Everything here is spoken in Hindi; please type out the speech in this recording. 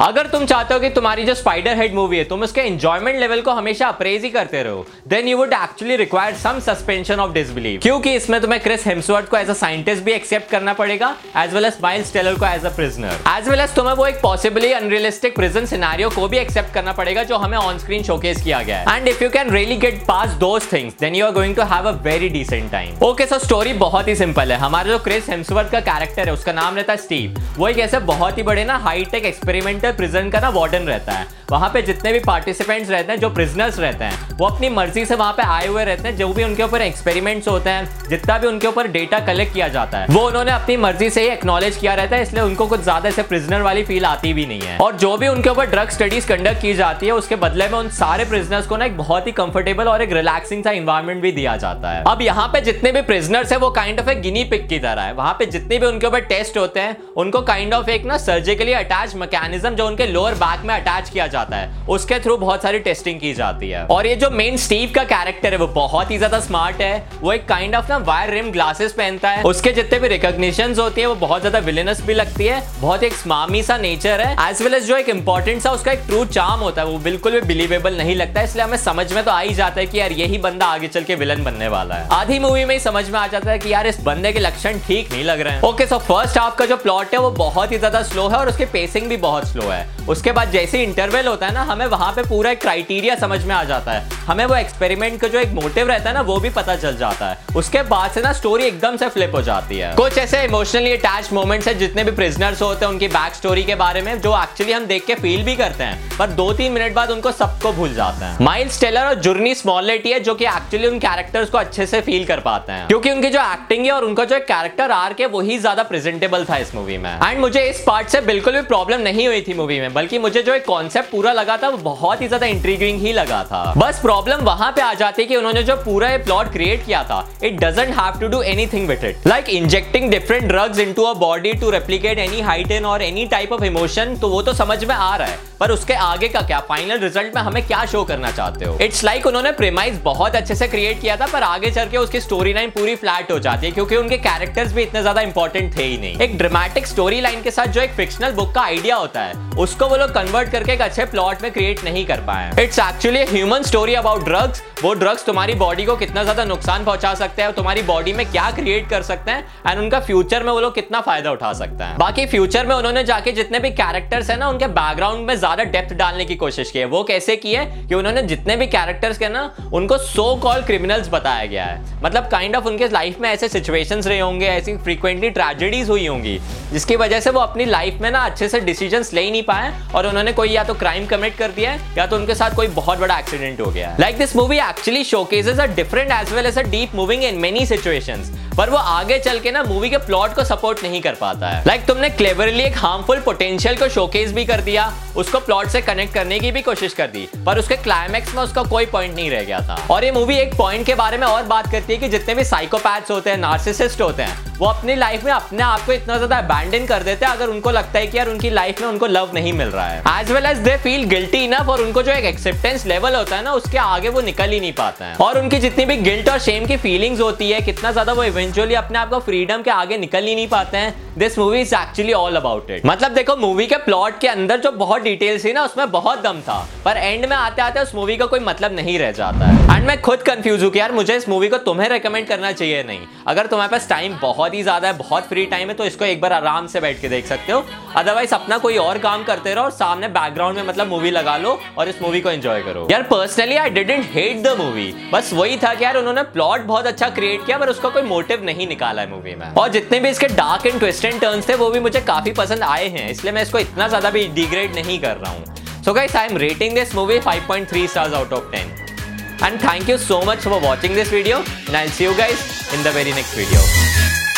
अगर तुम चाहते हो कि तुम्हारी जो स्पाइडर हेड मूवी है, तुम उसके एंजॉयमेंट लेवल को हमेशा अप्रेज ही करते रहो then you would actually require some suspension of disbelief क्योंकि इसमें तुम्हें क्रिस हेम्सवर्थ को एज अ साइंटिस्ट भी एक्सेप्ट करना पड़ेगा as well as Miles Teller को as a prisoner as well as तुम्हें वो एक पॉसिबली अनरियलिस्टिक प्रिजन सिनारियो को भी एक्सेप्ट करना पड़ेगा, जो हमें ऑन स्क्रीन शोकेस किया गया है. And if you can really get past those things then you are going to have a very decent time okay so story बहुत ही सिंपल है. हमारा जो क्रिस हेम्सवर्थ का कैरेक्टर है, उसका नाम रहता है स्टीव वो एक ऐसे बहुत ही बड़े ना हाईटेक एक्सपेरिमेंटल प्रिजन का ना वार्डन रहता है। वहाँ पे जितने भी पार्टिसिपेंट्स रहते हैं, जो प्रिजनर्स रहते हैं, वो अपनी मर्ज़ी से वहाँ पे आए हुए रहते हैं, जो भी उनके ऊपर एक्सपेरिमेंट्स होते हैं, जितना भी उनके ऊपर डेटा कलेक्ट किया जाता है, वो उन्होंने अपनी मर्ज़ी से ही एक्नोलेज किया रहता है, इसलिए उनको कुछ ज़्यादा ऐसे प्रिजनर वाली फील आती भी नहीं है। और जो भी उनके ऊपर ड्रग स्टडीज़ कंडक्ट की जाती है, उसके बदले में उन सारे प्रिजनर्स को ना एक बहुत ही कंफर्टेबल और एक रिलैक्सिंग सा इन्वायरमेंट भी दिया जाता है। अब यहाँ पे जितने भी प्रिजनर्स है, वो काइंड ऑफ़ एक गिनी पिक की तरह है। वहाँ पे जितने भी उनके ऊपर टेस्ट होते हैं, उनको काइंड ऑफ़ एक ना सर्जिकली अटैच मैकेनिज्म जो उनके लोअर बैक में अटैच किया जाता है, उसके थ्रू बहुत सारी टेस्टिंग की जाती है। और ये जो मेन स्टीव का कैरेक्टर है, वो बहुत ही ज़्यादा स्मार्ट है। वो एक काइंड ऑफ़ ना वायर रिम ग्लासेस पहनता है। उसके जितने भी रिकॉग्निशन होती है, वो बहुत ज़्यादा विलेनस भी लगती है। बहुत एक स्मामी सा नेचर है। एज वेल एज जो एक इंपॉर्टेंट सा उसका एक ट्रू चार्म होता है, वो बिल्कुल भी बिलीवेबल नहीं लगता। है इसलिए हमें समझ में तो आ ही जाता है कि यार, यही बंदा आगे चल के विलन बनने वाला है। आधी मूवी में ही समझ में आ जाता है कि यार, इस बंदे के लक्षण ठीक नहीं लग रहे हैं। ओके सो फ़र्स्ट हाफ़ का जो प्लॉट है, वो बहुत ही ज़्यादा स्लो है और उसकी पेसिंग भी बहुत स्लो है। उसके बाद जैसे इंटरवल होता है ना, हमें वहाँ पे पूरा एक क्राइटेरिया समझ में आ जाता है। हमें वो एक्सपेरिमेंट का जो एक मोटिव रहता है ना, वो भी पता चल जाता है। उसके बाद से ना स्टोरी एकदम से फ्लिप हो जाती है। कुछ ऐसे इमोशनली अटैच मोमेंट्स है, जितने भी प्रिजनर्स होते हैं, उनकी बैक स्टोरी के बारे में, जो एक्चुअली हम देख के फील भी करते हैं, पर दो तीन मिनट बाद उनको सबको भूल जाते हैं। माइल्स टेलर और जुर्नी स्मॉलेटी है जो कि एक्चुअली उन कैरेक्टर्स को अच्छे से फील कर पाते हैं। क्योंकि उनकी जो एक्टिंग है और उनका जो कैरेक्टर आर के वही ज़्यादा प्रेजेंटेबल था इस मूवी में। एंड मुझे इस पार्ट से बिल्कुल भी प्रॉब्लम नहीं हुई थी मूवी में, बल्कि मुझे जो एक कॉन्सेप्ट पूरा लगा था, वो बहुत ही ज़्यादा इंट्रीगिंग ही लगा था। बस प्रॉब्लम वहाँ पे आ जाती कि उन्होंने जो पूरा ये प्लॉट क्रिएट किया था it doesn't have to do anything with it like injecting different drugs into a body to replicate any heighten और एनी टाइप ऑफ़ इमोशन तो वो तो समझ में आ रहा है। पर उसके आगे का क्या? फाइनल रिज़ल्ट में हमें क्या शो करना चाहते हो? इट्स लाइक like उन्होंने प्रेमाइज बहुत अच्छे से क्रिएट किया था, पर आगे चल के उसकी स्टोरी लाइन पूरी फ्लैट हो जाती है, क्योंकि उनके कैरेक्टर्स भी इतने ज़्यादा इंपॉर्टेंट थे ही नहीं। एक ड्रामेटिक स्टोरी लाइन के साथ जो एक फिक्शनल बुक का आइडिया होता है उसको वो लोग कन्वर्ट करके एक अच्छे प्लॉट में क्रिएट नहीं कर पाए it's actually human story about drugs वो ड्रग्स तुम्हारी बॉडी को कितना ज़्यादा नुकसान पहुँचा सकते हैं तुम्हारी बॉडी में क्या क्रिएट कर सकते हैं एंड उनका फ्यूचर में वो लोग कितना फ़ायदा उठा सकते हैं। बाकी फ्यूचर में उन्होंने जाके जितने भी कैरेक्टर्स है ना, उनके बैकग्राउंड में ज़्यादा डेप्थ डालने की कोशिश की है। वो कैसे की है कि उन्होंने जितने भी कैरेक्टर्स के ना, उनको सो कॉल क्रिमिनल्स बताया गया है। मतलब काइंड ऑफ़ उनके लाइफ में ऐसे सिचुएशन रहे होंगे, ऐसी फ्रीक्वेंटली ट्रेजेडीज हुई होंगी, जिसकी वजह से वो अपनी लाइफ में ना अच्छे से डिसीज़न ले नहीं पाए और उन्होंने कोई या तो क्राइम कमिट कर दिया है, या तो उनके साथ कोई बहुत बड़ा एक्सीडेंट हो गया like this movie actually showcases a different as well as a deep moving in many situations पर वो आगे चल के ना मूवी के प्लॉट को सपोर्ट नहीं कर पाता है। लाइक like, तुमने क्लेवरली एक हार्मफुल पोटेंशियल को शोकेस भी कर दिया उसको प्लॉट से कनेक्ट करने की भी कोशिश कर दी पर उसके क्लाइमैक्स में उसका कोई पॉइंट नहीं रह गया था। और ये मूवी एक पॉइंट के बारे में और बात करती है कि जितने भी साइकोपैथ्स होते हैं नार्सिसिस्ट होते हैं वो अपनी लाइफ में अपने आप को इतना ज़्यादा अबैंडन कर देते हैं अगर उनको लगता है कि यार उनकी लाइफ में उनको लव नहीं मिल रहा है। As well as they feel guilty enough और उनको जो एक एक्सेप्टेंस लेवल होता है ना उसके आगे वो निकल ही नहीं पाते हैं। और उनकी जितनी भी गिल्ट और शेम की फीलिंग्स होती है कितना ज़्यादा वो इवेंचुअली अपने आप को फ्रीडम के आगे निकल ही नहीं पाते हैं. This movie is actually all about it मतलब देखो मूवी के प्लॉट के अंदर जो बहुत डिटेल्स थी ना, उसमें बहुत दम था. पर एंड में आते आते उस मूवी का कोई मतलब नहीं रह जाता है. एंड मैं खुद कंफ्यूज हूँ कि यार, मुझे इस मूवी को तुम्हें रेकमेंड करना चाहिए नहीं. अगर तुम्हारे पास टाइम बहुत ही ज़्यादा है, बहुत फ्री टाइम है तो इसको एक बार आराम से बैठ के देख सकते हो. अदरवाइज़ अपना कोई और काम करते रहो और सामने बैकग्राउंड में मतलब मूवी लगा लो और इस मूवी को एंजॉय करो. यार personally I didn't hate the movie बस वही था कि यार, उन्होंने प्लॉट बहुत अच्छा क्रिएट किया, पर उसका कोई मोटिव नहीं निकाला है मूवी में। और जितने भी इसके dark and twist and turns थे, वो भी मुझे काफ़ी पसंद आए हैं, इसलिए मैं इसको इतना ज़्यादा भी डिग्रेड नहीं कर रहा हूँ। So guys I am rating this movie 5.3 stars out of 10 and thank you so much for watching this video and I see you guys in the very next video.